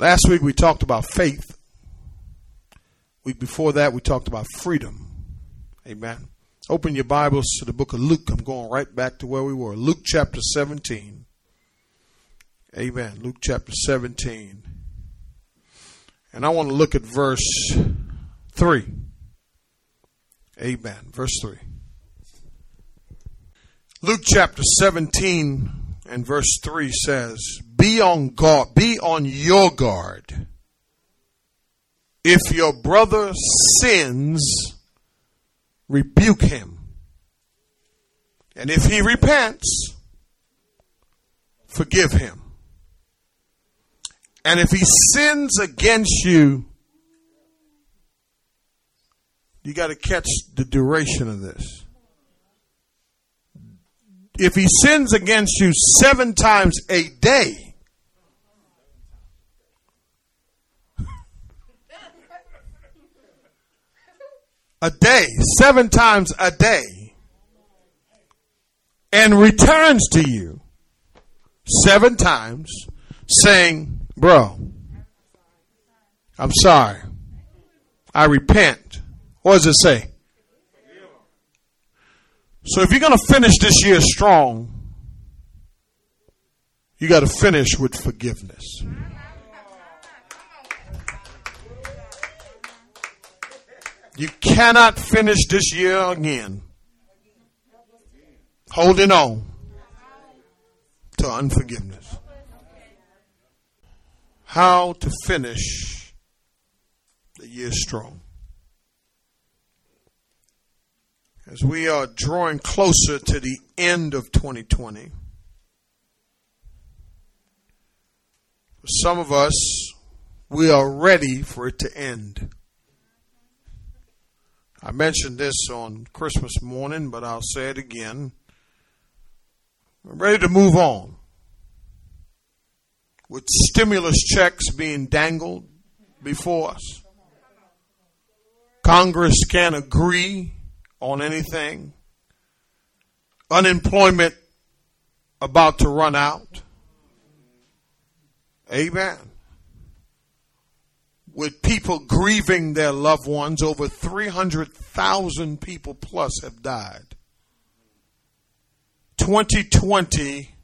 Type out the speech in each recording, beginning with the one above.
Last week we talked about faith. Week before that we talked about freedom. Amen. Open your Bibles to the book of Luke. I'm going right back to where we were. Luke chapter 17. Amen. Luke chapter 17. And I want to look at verse 3. Amen. Verse 3. Luke chapter 17 and verse 3 says, Be on guard, be on your guard. If your brother sins, rebuke him. And if he repents, forgive him. And if he sins against you, you got to catch the duration of this. If he sins against you seven times a day, a day, seven times a day, and returns to you seven times saying, Bro, I'm sorry. I repent. What does it say? So if you're going to finish this year strong, you got to finish with forgiveness. You cannot finish this year again holding on to unforgiveness. How to finish the year strong. As we are drawing closer to the end of 2020, for some of us, we are ready for it to end. I mentioned this on Christmas morning, but I'll say it again. We're ready to move on. With stimulus checks being dangled before us, Congress can't agree on anything, unemployment about to run out. Amen with people grieving their loved ones. Over 300,000 people plus have died. 2020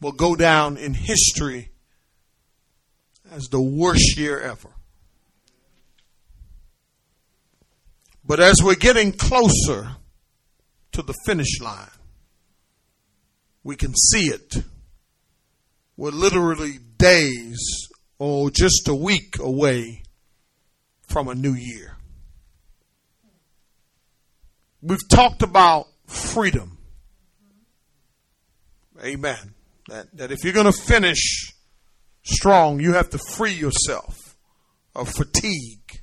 will go down in history as the worst year ever. But as we're getting closer to the finish line, we can see it. We're literally days oh, just a week away from a new year. We've talked about freedom. Amen. That, that if you're going to finish strong, you have to free yourself of fatigue,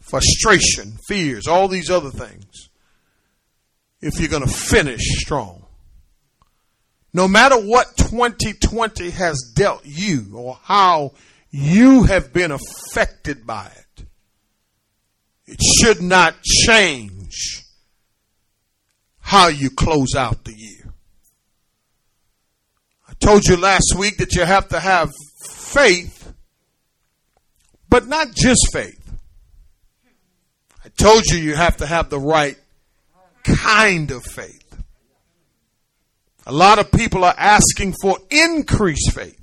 frustration, fears, all these other things. If you're going to finish strong. No matter what 2020 has dealt you or how you have been affected by it, it should not change how you close out the year. I told you last week that you have to have faith, but not just faith. I told you you have to have the right kind of faith. A lot of people are asking for increased faith.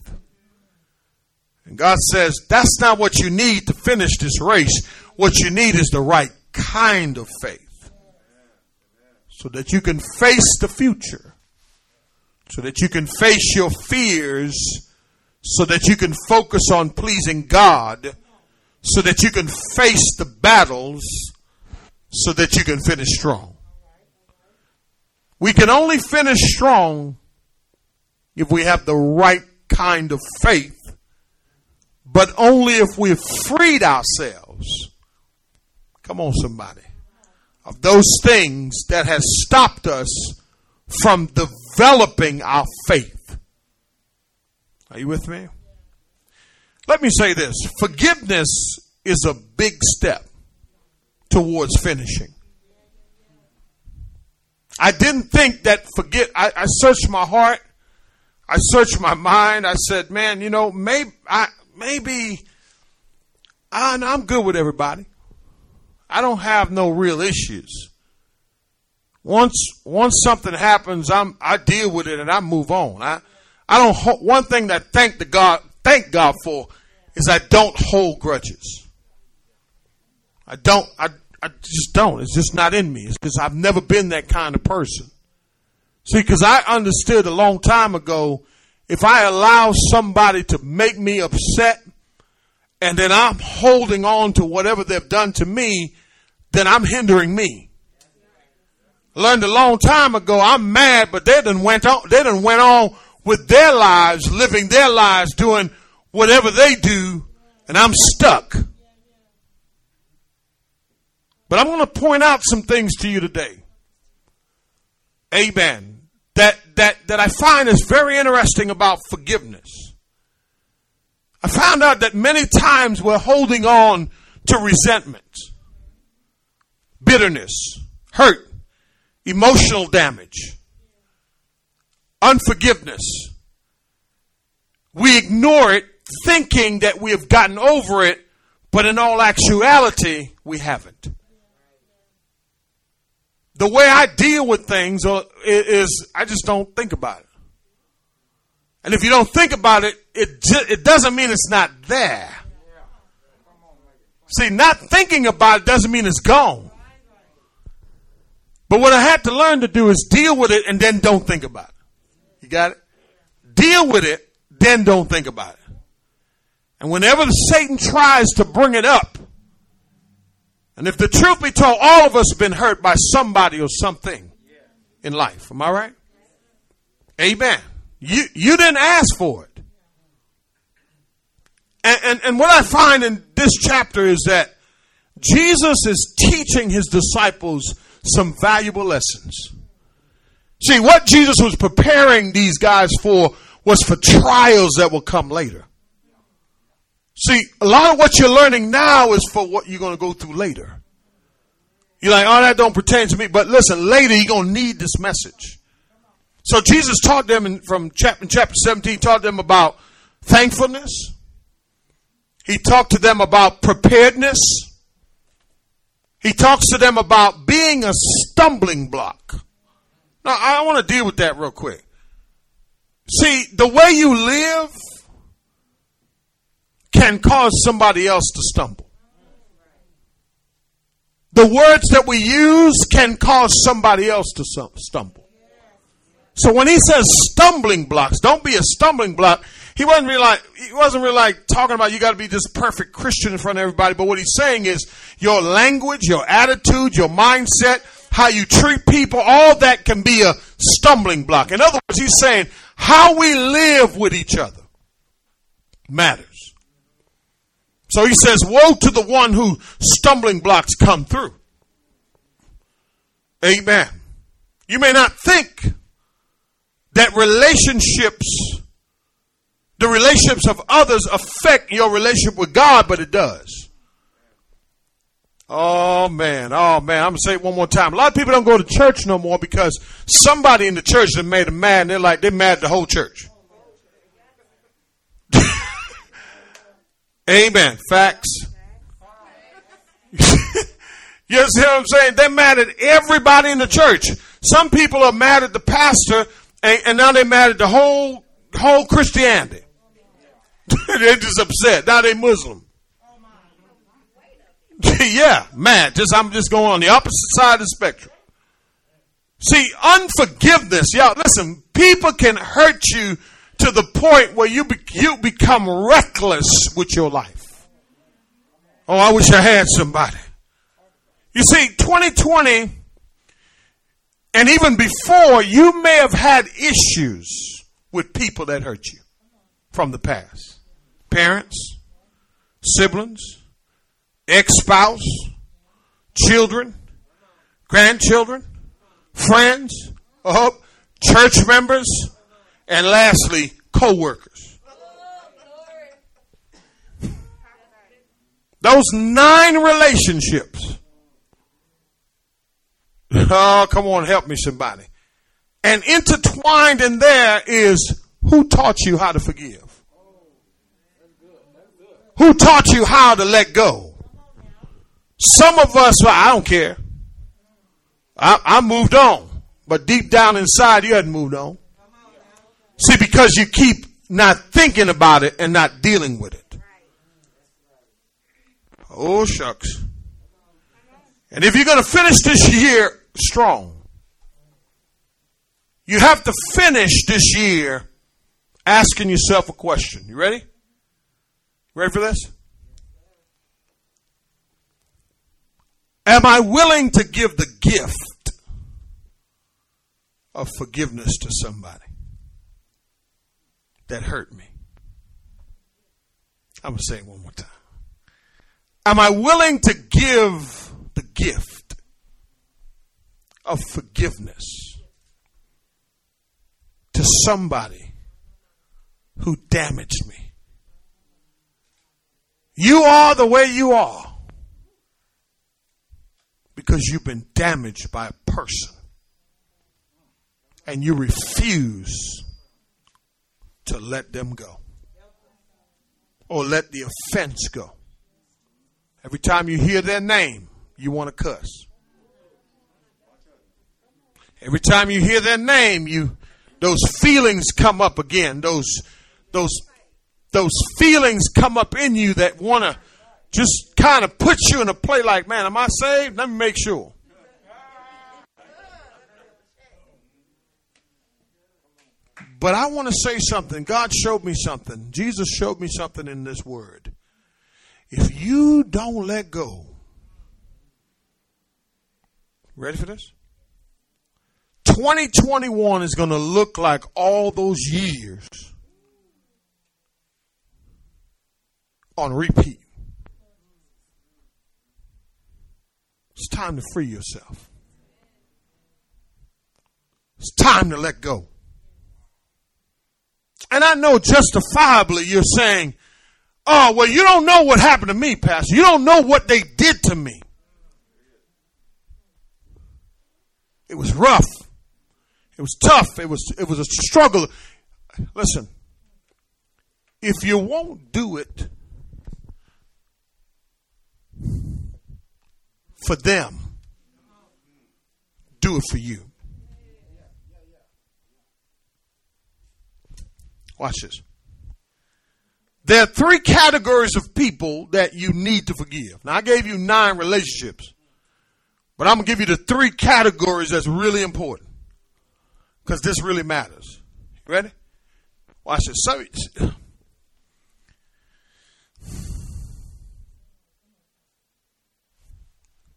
And God says, that's not what you need to finish this race. What you need is the right kind of faith. So that you can face the future. So that you can face your fears. So that you can focus on pleasing God. So that you can face the battles. So that you can finish strong. We can only finish strong if we have the right kind of faith, but only if we've freed ourselves. Come on, somebody. Of those things that has stopped us from developing our faith. Are you with me? Let me say this forgiveness is a big step towards finishing. I didn't think that forget. I, I searched my heart. I searched my mind. I said, man, you know, maybe I, maybe I, I'm good with everybody. I don't have no real issues. Once once something happens, I'm I deal with it and I move on. I I don't. One thing that thank the God thank God for is I don't hold grudges. I don't. I I just don't. It's just not in me. It's because I've never been that kind of person. See, because I understood a long time ago, if I allow somebody to make me upset, and then I'm holding on to whatever they've done to me, then I'm hindering me. Learned a long time ago, I'm mad, but they done went on, they done went on with their lives, living their lives, doing whatever they do, and I'm stuck. But I'm going to point out some things to you today. Amen. That, that, that I find is very interesting about forgiveness. I found out that many times we're holding on to resentment, bitterness, hurt, emotional damage, unforgiveness. We ignore it thinking that we have gotten over it, but in all actuality, we haven't. The way I deal with things is I just don't think about it. And if you don't think about it, it, it doesn't mean it's not there. See, not thinking about it doesn't mean it's gone. But what I had to learn to do is deal with it and then don't think about it. You got it? Deal with it, then don't think about it. And whenever Satan tries to bring it up, and if the truth be told, all of us have been hurt by somebody or something in life. Am I right? Amen. You, you didn't ask for it. And, and, and what I find in this chapter is that Jesus is teaching his disciples some valuable lessons. See, what Jesus was preparing these guys for was for trials that will come later. See, a lot of what you're learning now is for what you're going to go through later. You're like, oh, that don't pertain to me. But listen, later you're going to need this message. So Jesus taught them in, from chapter, chapter 17, taught them about thankfulness. He talked to them about preparedness. He talks to them about being a stumbling block. Now, I want to deal with that real quick. See, the way you live can cause somebody else to stumble. The words that we use can cause somebody else to stumble. So when he says stumbling blocks, don't be a stumbling block. He wasn't really like he wasn't really like talking about you got to be this perfect Christian in front of everybody. But what he's saying is your language, your attitude, your mindset, how you treat people, all that can be a stumbling block. In other words, he's saying how we live with each other matters. So he says, Woe to the one who stumbling blocks come through. Amen. You may not think that relationships, the relationships of others affect your relationship with God, but it does. Oh man, oh man, I'm gonna say it one more time. A lot of people don't go to church no more because somebody in the church that made them mad and they're like, they're mad at the whole church. Amen. Facts. you see what I'm saying? They're mad at everybody in the church. Some people are mad at the pastor, and, and now they're mad at the whole whole Christianity. they're just upset. Now they're Muslim. yeah, man. Just I'm just going on the opposite side of the spectrum. See, unforgiveness, y'all. Listen, people can hurt you to the point where you, be, you become reckless with your life. Oh, I wish I had somebody. You see, 2020 and even before, you may have had issues with people that hurt you from the past. Parents, siblings, ex-spouse, children, grandchildren, friends, oh, church members, and lastly, co-workers. Those nine relationships. Oh, come on, help me somebody. And intertwined in there is who taught you how to forgive? Who taught you how to let go? Some of us, well, I don't care. I, I moved on. But deep down inside, you hadn't moved on. See, because you keep not thinking about it and not dealing with it. Oh, shucks. And if you're going to finish this year strong, you have to finish this year asking yourself a question. You ready? Ready for this? Am I willing to give the gift of forgiveness to somebody that hurt me? I'm going to say it one more time. Am I willing to give the gift of forgiveness to somebody who damaged me? You are the way you are because you've been damaged by a person and you refuse to let them go or let the offense go. Every time you hear their name, you want to cuss. Every time you hear their name, you those feelings come up again. Those those those feelings come up in you that want to just kind of put you in a play like, man, am I saved? Let me make sure. But I want to say something. God showed me something. Jesus showed me something in this word. If you don't let go, ready for this? 2021 is going to look like all those years on repeat. It's time to free yourself. It's time to let go. And I know justifiably you're saying, oh, well, you don't know what happened to me, Pastor. You don't know what they did to me. It was rough. It was tough. It was, it was a struggle. Listen, if you won't do it, for them, do it for you. Watch this. There are three categories of people that you need to forgive. Now, I gave you nine relationships, but I'm going to give you the three categories that's really important because this really matters. Ready? Watch this. So,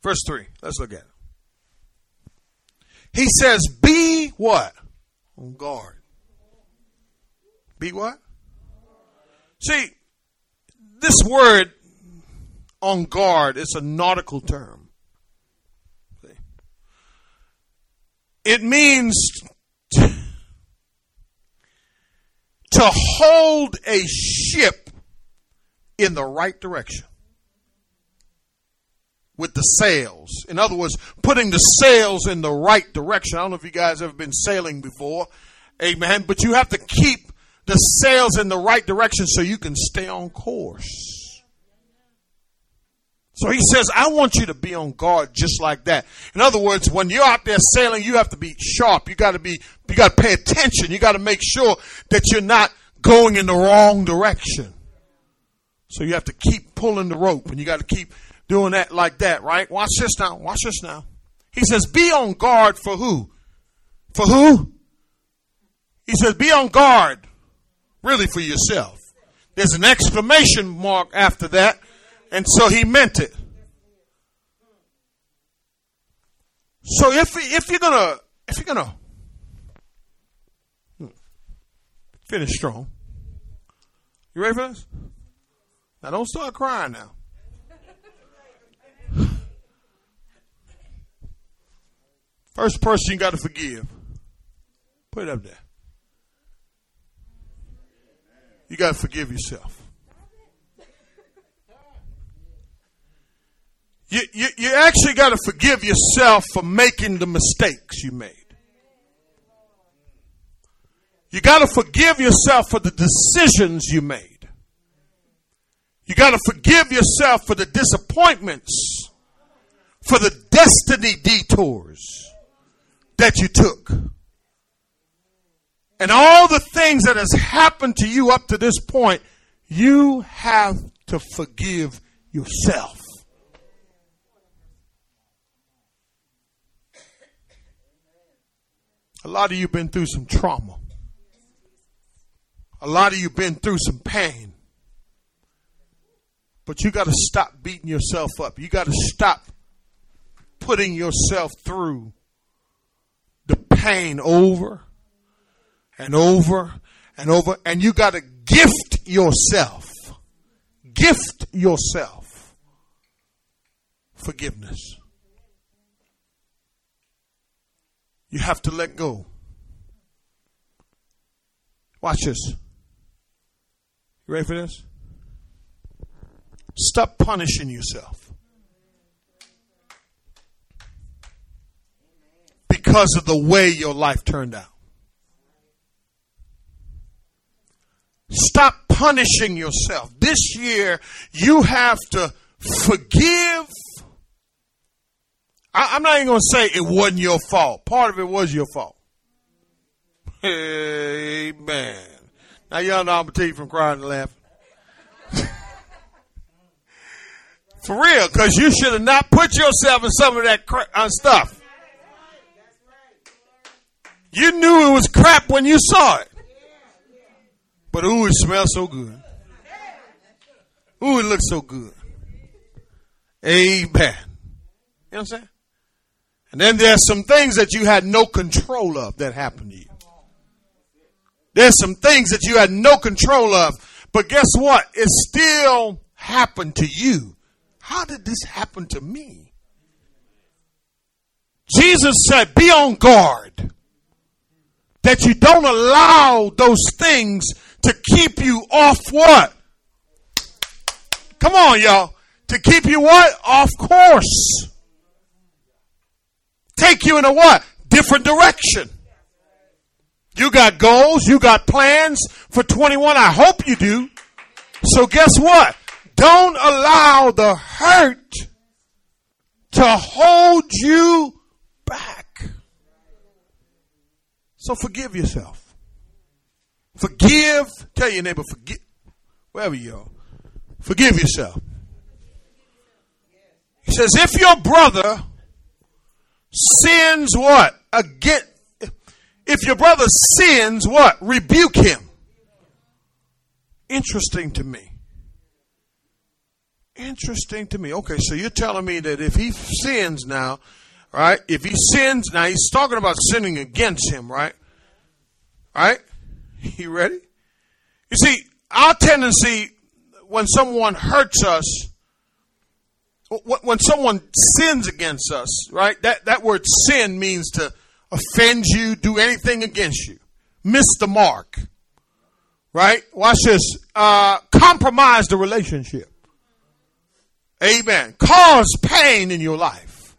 Verse 3. Let's look at it. He says, Be what? On guard. Be what? See, this word on guard is a nautical term. It means to hold a ship in the right direction with the sails. In other words, putting the sails in the right direction. I don't know if you guys ever been sailing before. Amen. But you have to keep the sails in the right direction so you can stay on course. So he says, I want you to be on guard just like that. In other words, when you're out there sailing, you have to be sharp. You got to be, you got to pay attention. You got to make sure that you're not going in the wrong direction. So you have to keep pulling the rope and you got to keep doing that like that, right? Watch this now. Watch this now. He says, be on guard for who? For who? He says, be on guard really for yourself. There's an exclamation mark after that. And so he meant it. So if, if you're gonna, if you're gonna hmm, finish strong, you ready for this? Now don't start crying now. First person you got to forgive. Put it up there. You got to forgive yourself. You, you, you actually got to forgive yourself for making the mistakes you made. You got to forgive yourself for the decisions you made. You got to forgive yourself for the disappointments, for the destiny detours that you took. And all the things that has happened to you up to this point, you have to forgive yourself. A lot of you have been through some trauma. A lot of you have been through some pain. But you got to stop beating yourself up. You got to stop putting yourself through the pain over and over and over. And you got to gift yourself. Gift yourself forgiveness. You have to let go. Watch this. You ready for this? Stop punishing yourself. Because of the way your life turned out. Stop punishing yourself. This year, you have to forgive I, am not even going to say it wasn't your fault. Part of it was your fault. Amen. Now, y'all know I'm going to you from crying and laughing. For real, because you should have not put yourself in some of that cra- uh, stuff. You knew it was crap when you saw it. But ooh, it smells so good. Ooh, it looks so good. Amen. You know what I'm saying? And then there's some things that you had no control of that happened to you. There's some things that you had no control of, but guess what? It still happened to you. How did this happen to me? Jesus said, be on guard that you don't allow those things to keep you off what? Come on, y'all. To keep you what? Off course take you in a what? Different direction. You got goals, you got plans for 21. I hope you do. So guess what? Don't allow the hurt to hold you back. So forgive yourself. Forgive. Tell your neighbor, forgive. Wherever you are. Forgive yourself. He says, if your brother sins what? Again, if your brother sins, what? Rebuke him. Interesting to me. Interesting to me. Okay, so you're telling me that if he sins now, right? If he sins now, he's talking about sinning against him, right? Right? You ready? You see, our tendency when someone hurts us when someone sins against us, right? That, that word sin means to offend you, do anything against you, miss the mark, right? Watch this. Uh, compromise the relationship. Amen. Cause pain in your life.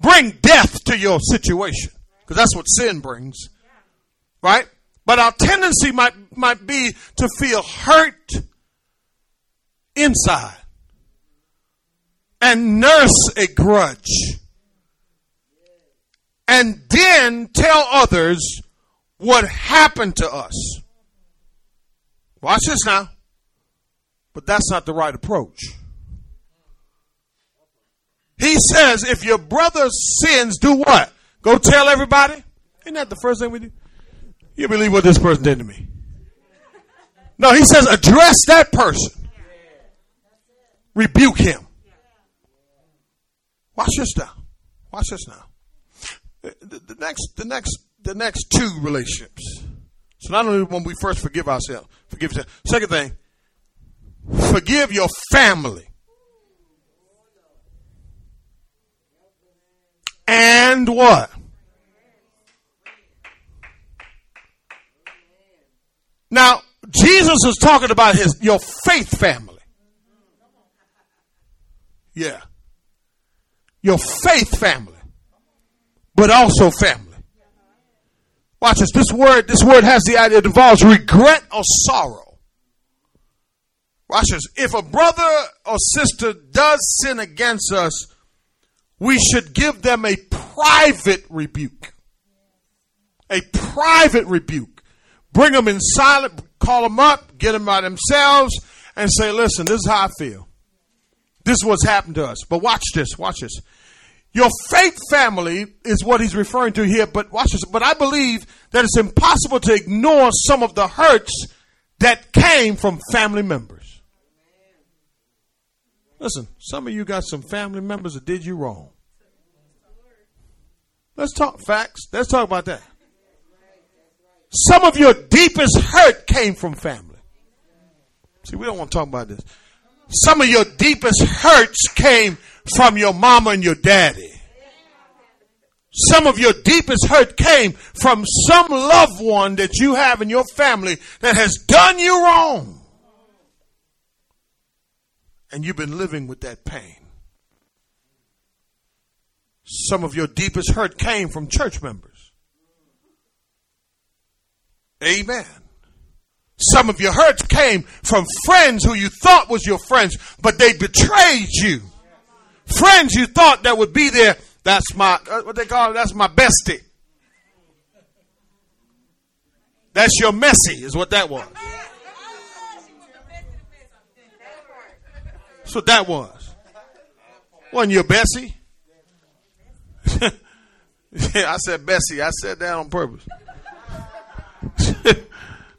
Bring death to your situation. Because that's what sin brings. Right? But our tendency might, might be to feel hurt inside and nurse a grudge. And then tell others what happened to us. Watch this now. But that's not the right approach. He says, if your brother sins, do what? Go tell everybody? Isn't that the first thing we do? You believe what this person did to me? No, he says, address that person. Rebuke him. Watch this now. Watch this now. The, the, next, the next, the next two relationships. So not only when we first forgive ourselves, forgive yourself. Second thing, forgive your family. And what? Now, Jesus is talking about his your faith family. Yeah your faith family, but also family. Watch this. This word, this word has the idea, it involves regret or sorrow. Watch this. If a brother or sister does sin against us, we should give them a private rebuke. A private rebuke. Bring them in silent, call them up, get them by themselves, and say, listen, this is how I feel. This is what's happened to us. But watch this, watch this. Your faith family is what he's referring to here, but watch this. But I believe that it's impossible to ignore some of the hurts that came from family members. Listen, some of you got some family members that did you wrong. Let's talk facts. Let's talk about that. Some of your deepest hurt came from family. See, we don't want to talk about this. Some of your deepest hurts came from your mama and your daddy. Some of your deepest hurt came from some loved one that you have in your family that has done you wrong. And you've been living with that pain. Some of your deepest hurt came from church members. Amen. Some of your hurts came from friends who you thought was your friends, but they betrayed you. Friends you thought that would be there. That's my, uh, what they call it, that's my bestie. That's your messy, is what that was. That's what that was. Wasn't your Bessie? yeah, I said Bessie. I said that on purpose.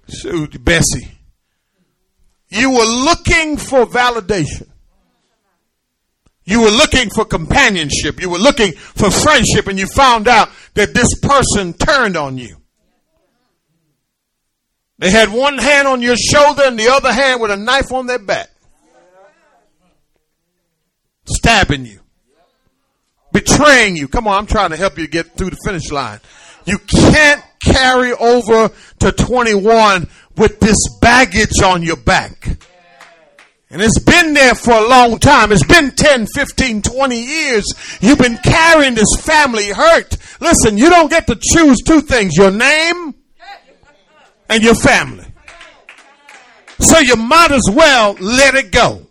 Shoot, Bessie. You were looking for validation. You were looking for companionship. You were looking for friendship and you found out that this person turned on you. They had one hand on your shoulder and the other hand with a knife on their back. Stabbing you. Betraying you. Come on, I'm trying to help you get through the finish line. You can't carry over to 21 with this baggage on your back. And it's been there for a long time. It's been 10, 15, 20 years. You've been carrying this family hurt. Listen, you don't get to choose two things your name and your family. So you might as well let it go.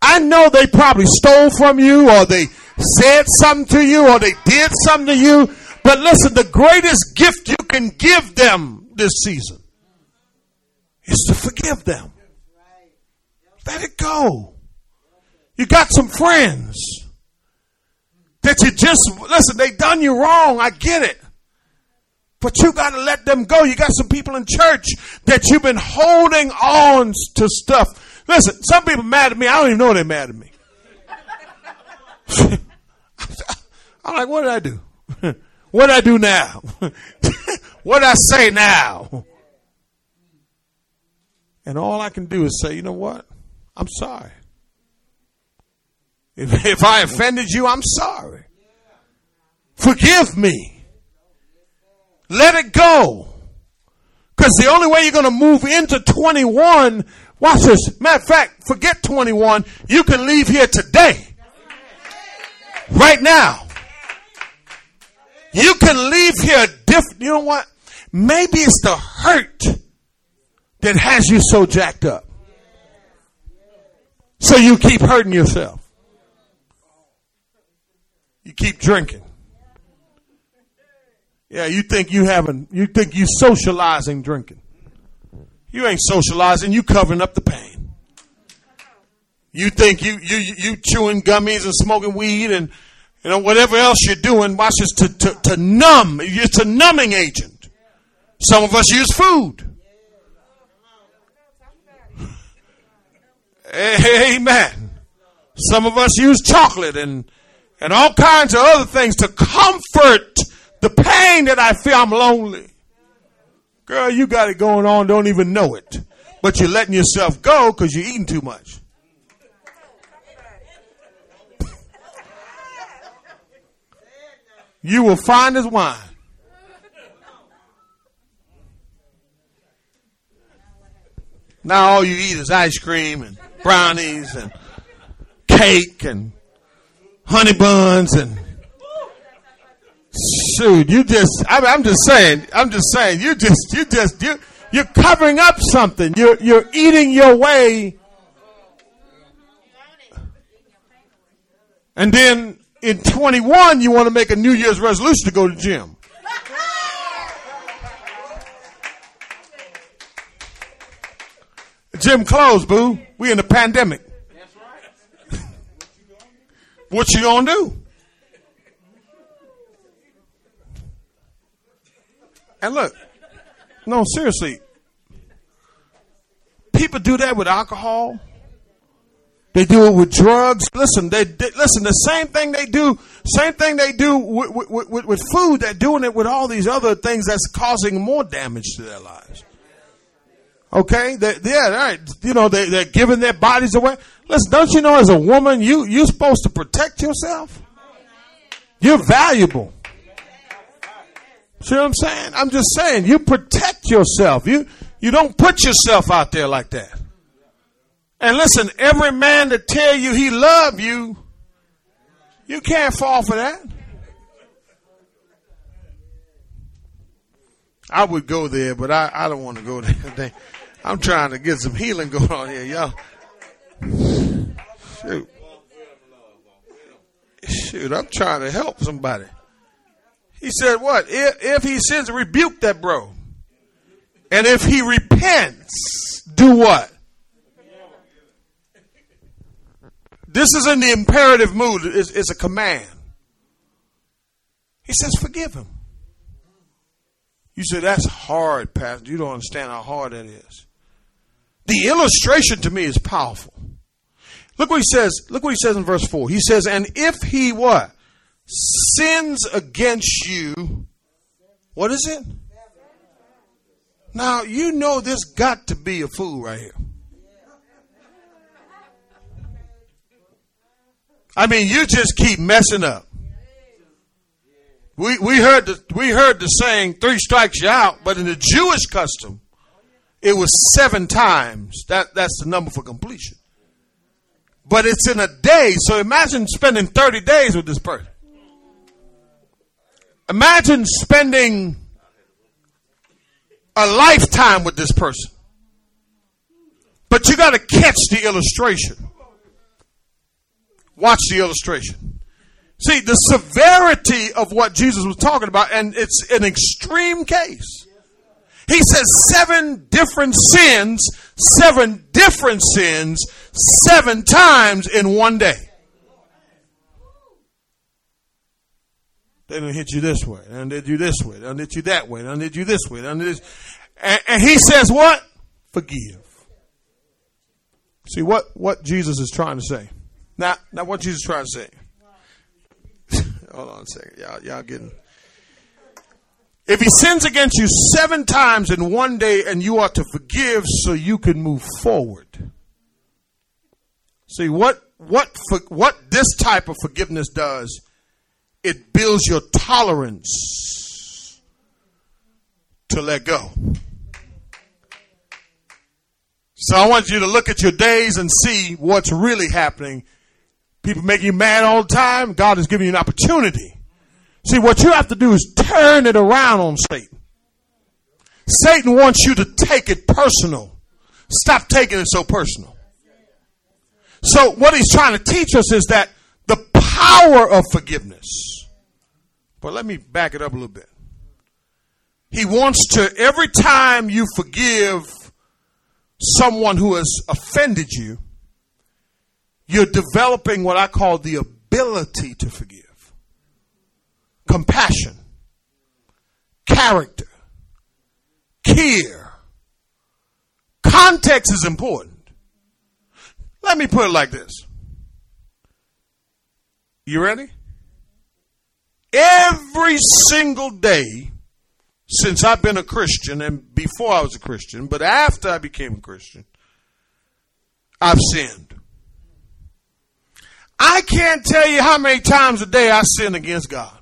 I know they probably stole from you or they said something to you or they did something to you. But listen, the greatest gift you can give them this season is to forgive them. Let it go. You got some friends that you just, listen, they done you wrong. I get it. But you got to let them go. You got some people in church that you've been holding on to stuff. Listen, some people mad at me. I don't even know they're mad at me. I'm like, what did I do? what I do now? what I say now? And all I can do is say, you know what? I'm sorry. If, if I offended you, I'm sorry. Forgive me. Let it go. Because the only way you're going to move into 21, watch this. Matter of fact, forget 21. You can leave here today. Right now. You can leave here different. You know what? Maybe it's the hurt that has you so jacked up. So you keep hurting yourself. You keep drinking. Yeah, you think you having, you think you socializing drinking. You ain't socializing, you covering up the pain. You think you, you, you chewing gummies and smoking weed and, you know, whatever else you're doing, watch this to, to, to numb. It's a numbing agent. Some of us use food. Amen. Some of us use chocolate and, and all kinds of other things to comfort the pain that I feel I'm lonely. Girl, you got it going on, don't even know it. But you're letting yourself go because you're eating too much. You will find his wine. Now all you eat is ice cream and brownies and cake and honey buns and shoot, you just, I'm, I'm just saying, I'm just saying, you just, you just, you, You're covering up something. You're, you're eating your way. And then in 21, you want to make a New Year's resolution to go to gym. Gym closed, boo. We in the pandemic. what you gonna do? And look, no, seriously. People do that with alcohol. They do it with drugs. Listen, they, they listen. The same thing they do, same thing they do with, with, with, with food. They're doing it with all these other things that's causing more damage to their lives. Okay, they, yeah, right. You know, they, they're giving their bodies away. Listen, don't you know, as a woman, you you're supposed to protect yourself. You're valuable. See what I'm saying? I'm just saying, you protect yourself. You you don't put yourself out there like that. And listen, every man that tell you he love you, you can't fall for that. I would go there, but I, I don't want to go there. I'm trying to get some healing going on here, y'all. Shoot. Shoot, I'm trying to help somebody. He said, what? If, if he sins, rebuke that bro. And if he repents, do what? This is in the imperative mood. It's, it's a command. He says, forgive him. You say, that's hard, Pastor. You don't understand how hard that is. The illustration to me is powerful. Look what he says. Look what he says in verse 4. He says, And if he what? Sins against you, what is it? Now, you know this got to be a fool right here. I mean, you just keep messing up. We, we heard the, we heard the saying, three strikes you out, but in the Jewish custom, it was seven times. That, that's the number for completion. But it's in a day. So imagine spending 30 days with this person. Imagine spending a lifetime with this person. But you got to catch the illustration. Watch the illustration. See, the severity of what Jesus was talking about, and it's an extreme case. He says seven different sins, seven different sins, seven times in one day. They don't hit you this way, and did you this way, and did you that way, and did you this way, and this. And, and he says, "What? Forgive." See what what Jesus is trying to say. Now, now what Jesus trying to say. Hold on a second, y'all. Y'all getting. If he sins against you seven times in one day, and you are to forgive so you can move forward. See what what what this type of forgiveness does? It builds your tolerance to let go. So I want you to look at your days and see what's really happening. People make you mad all the time. God is giving you an opportunity See, what you have to do is turn it around on Satan. Satan wants you to take it personal. Stop taking it so personal. So, what he's trying to teach us is that the power of forgiveness. But let me back it up a little bit. He wants to, every time you forgive someone who has offended you, you're developing what I call the ability to forgive compassion, character, care. Context is important. Let me put it like this. You ready? Every single day since I've been a Christian and before I was a Christian, but after I became a Christian, I've sinned. I can't tell you how many times a day I sin against God.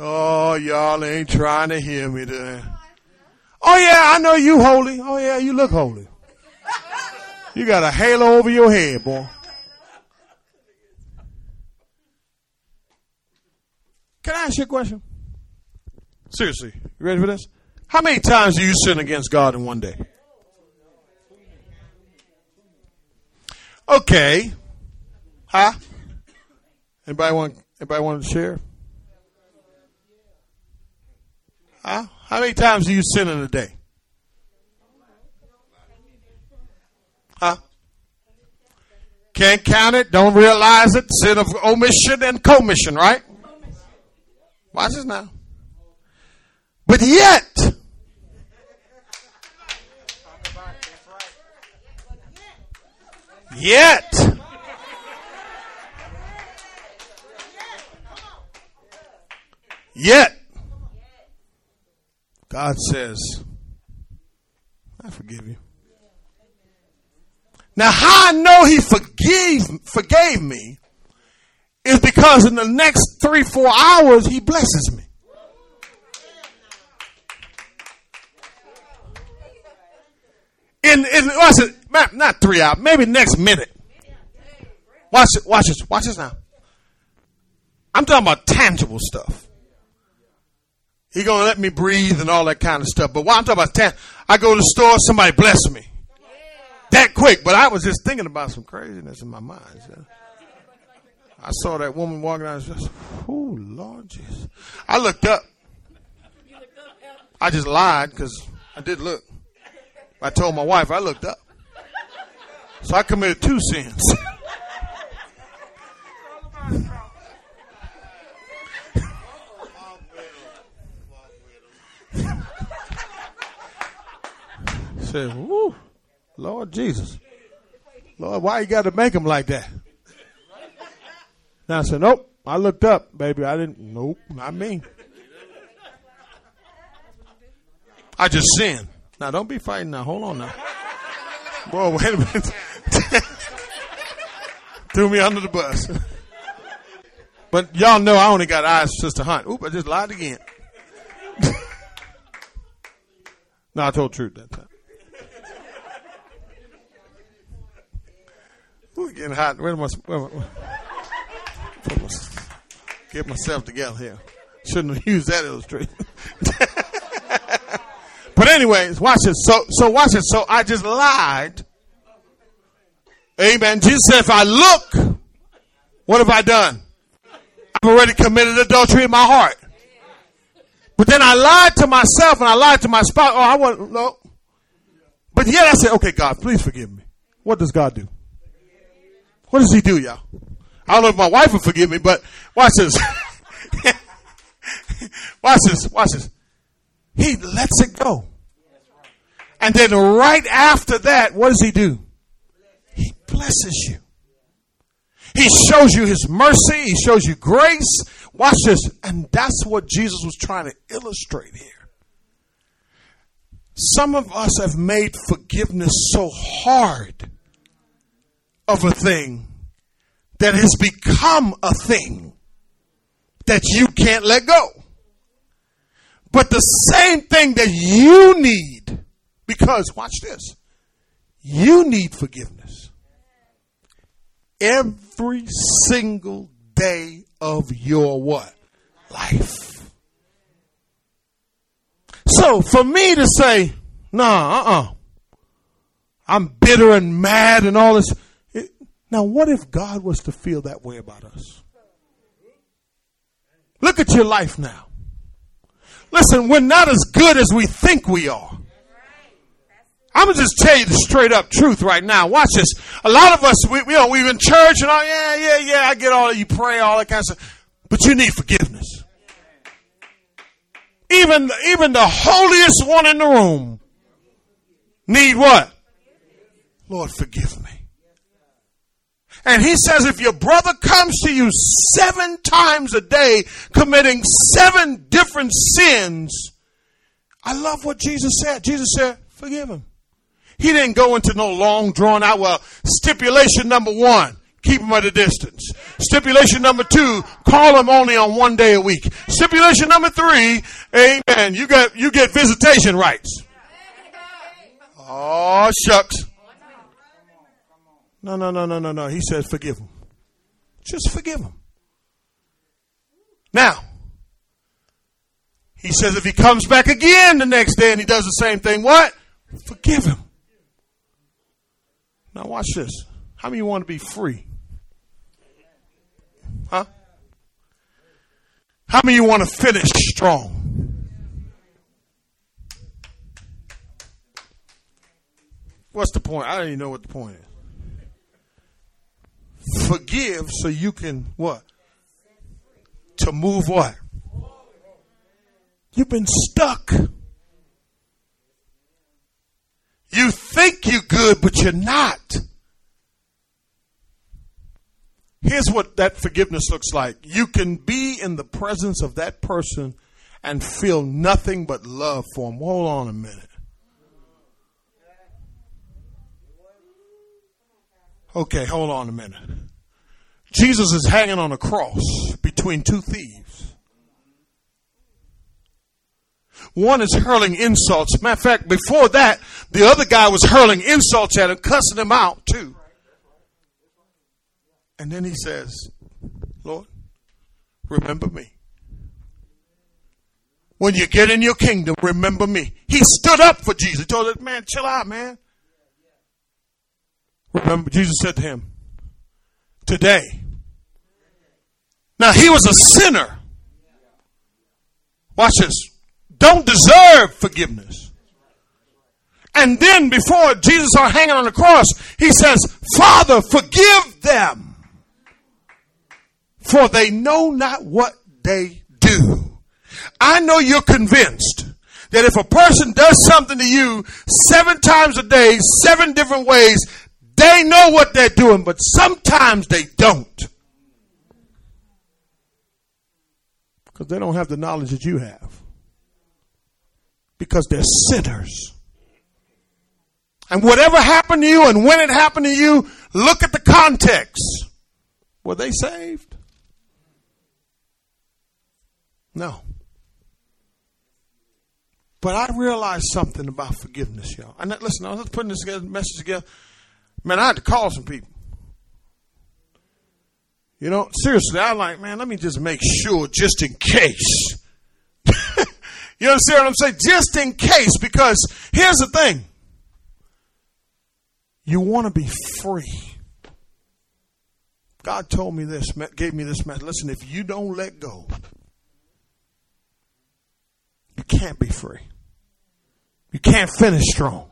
Oh, y'all ain't trying to hear me there. Oh yeah, I know you holy. Oh yeah, you look holy. You got a halo over your head, boy. Can I ask you a question? Seriously, you ready for this? How many times do you sin against God in one day? Okay. Huh? Anybody want anybody want to share? Huh? How many times do you sin in a day? Huh? Can't count it, don't realize it. Sin of omission and commission, right? Watch this now. But yet, yet, yet, God says, I forgive you. Now, how I know He forgave, forgave me is because in the next three, four hours, He blesses me. In, in watch it, not three hours, maybe next minute. Watch it, watch this, watch this now. I'm talking about tangible stuff. He gonna let me breathe and all that kind of stuff. But while I'm talking about tan, I go to the store, somebody bless me. That quick, but I was just thinking about some craziness in my mind. So. I saw that woman walking out. Just, oh Lord Jesus! I looked up. I just lied because I did look. I told my wife I looked up. So I committed two sins. said, Woo, Lord Jesus. Lord, why you got to make them like that? Now I said, Nope. I looked up, baby. I didn't, nope, not me. I just sinned. Now don't be fighting now. Hold on now. Boy, wait a minute. Threw me under the bus. but y'all know I only got eyes for Sister Hunt. Oop, I just lied again. no, I told truth that time. Ooh, getting hot. Where am I? Where am I? Get myself together here. Shouldn't have used that illustration. but anyways, watch this. So, so watch this. So I just lied. Amen. Jesus said, if I look, what have I done? I've already committed adultery in my heart. But then I lied to myself and I lied to my spouse. Oh, I want, no. But yet I said, okay, God, please forgive me. What does God do? What does he do, y'all? I don't know if my wife will forgive me, but watch this. watch this. Watch this. He lets it go. And then right after that, what does he do? He blesses you. He shows you his mercy. He shows you grace. Watch this. And that's what Jesus was trying to illustrate here. Some of us have made forgiveness so hard of a thing that has become a thing that you can't let go. But the same thing that you need, because watch this, you need forgiveness every single day of your what? Life. So for me to say, nah, uh-uh, I'm bitter and mad and all this, now, what if God was to feel that way about us? Look at your life now. Listen, we're not as good as we think we are. I'm gonna just tell you the straight up truth right now. Watch this. A lot of us, we, you know, we're in church and all, yeah, yeah, yeah, I get all. You pray, all that kind of stuff. But you need forgiveness. Even, even the holiest one in the room need what? Lord, forgive me. And he says if your brother comes to you seven times a day committing seven different sins, I love what Jesus said. Jesus said, forgive him. He didn't go into no long drawn out, well, stipulation number one, keep him at a distance. Stipulation number two, call him only on one day a week. Stipulation number three, amen, you get, you get visitation rights. Oh, shucks. No, no, no, no, no, no. He says, forgive him. Just forgive him. Now, He says if he comes back again the next day and he does the same thing, what? Forgive him. Now watch this. How many want to be free? Huh? How many you want to finish strong? What's the point? I don't even know what the point is. Forgive so you can what? To move what? You've been stuck. You think you're good, but you're not. Here's what that forgiveness looks like. You can be in the presence of that person and feel nothing but love for them. Hold on a minute. Okay, hold on a minute. Jesus is hanging on a cross between two thieves. One is hurling insults. Matter of fact, before that, the other guy was hurling insults at him, cussing him out too. And then he says, Lord, remember me. When you get in your kingdom, remember me. He stood up for Jesus. He told him, man, chill out, man. Remember, Jesus said to him, today. Now he was a sinner. Watch this. Don't deserve forgiveness. And then before Jesus are hanging on the cross, he says, Father, forgive them for they know not what they do. I know you're convinced that if a person does something to you seven times a day, seven different ways, they know what they're doing, but sometimes they don't. Because they don't have the knowledge that you have. Because they're sinners. And whatever happened to you and when it happened to you, look at the context. Were they saved? No. But I realized something about forgiveness, y'all. And listen, I was putting this message together. Man, I had to call some people. You know, seriously, I like, man, let me just make sure just in case. you understand what I'm saying? Just in case, because here's the thing. You want to be free. God told me this, gave me this message. Listen, if you don't let go, you can't be free. You can't finish strong.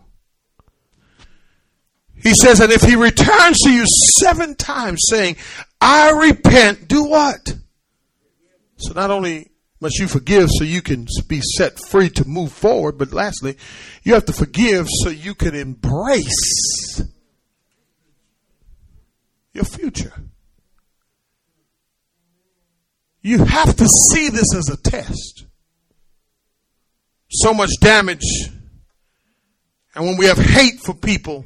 He says, and if he returns to you seven times saying, I repent, do what? So not only must you forgive so you can be set free to move forward, but lastly, you have to forgive so you can embrace your future. You have to see this as a test so much damage. And when we have hate for people,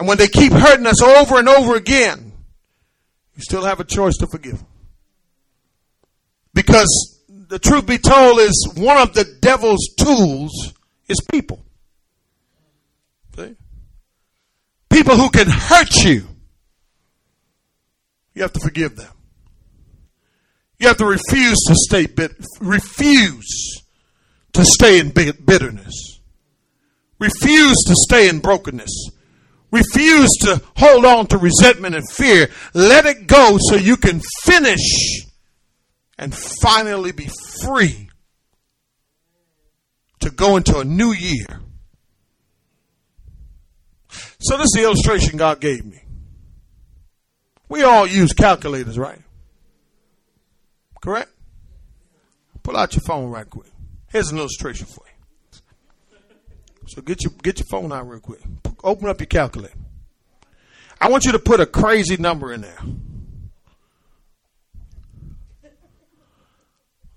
and when they keep hurting us over and over again, you still have a choice to forgive. Because the truth be told is one of the devil's tools is people. See? People who can hurt you. You have to forgive them. You have to refuse to stay bit, refuse to stay in bitterness. Refuse to stay in brokenness. Refuse to hold on to resentment and fear. Let it go so you can finish and finally be free to go into a new year. So, this is the illustration God gave me. We all use calculators, right? Correct? Pull out your phone right quick. Here's an illustration for you. So get your get your phone out real quick. Open up your calculator. I want you to put a crazy number in there.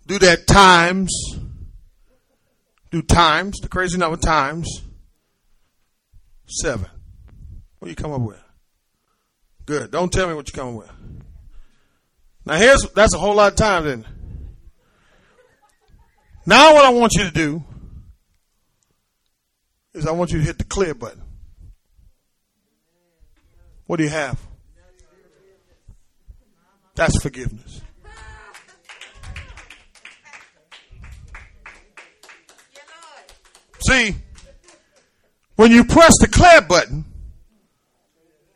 Do that times. Do times, the crazy number times seven. What you come up with? Good. Don't tell me what you come up with. Now here's that's a whole lot of times, isn't? Now, what I want you to do is I want you to hit the clear button. What do you have? That's forgiveness. See, when you press the clear button,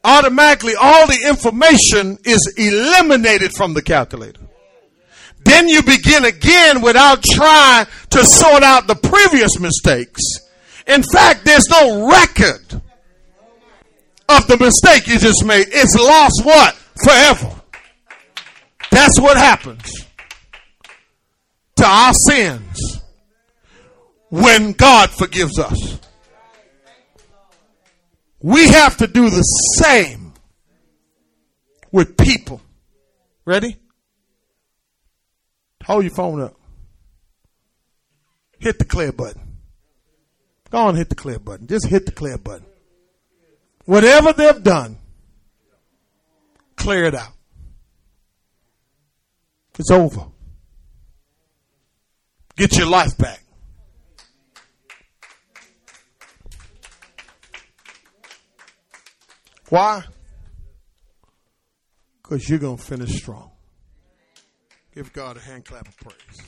automatically all the information is eliminated from the calculator. Then you begin again without trying to sort out the previous mistakes. In fact, there's no record of the mistake you just made. It's lost what? Forever. That's what happens to our sins when God forgives us. We have to do the same with people. Ready? Hold your phone up. Hit the clear button. Go on, hit the clear button. Just hit the clear button. Whatever they've done, clear it out. It's over. Get your life back. Why? Because you're going to finish strong. Give God a hand clap of praise.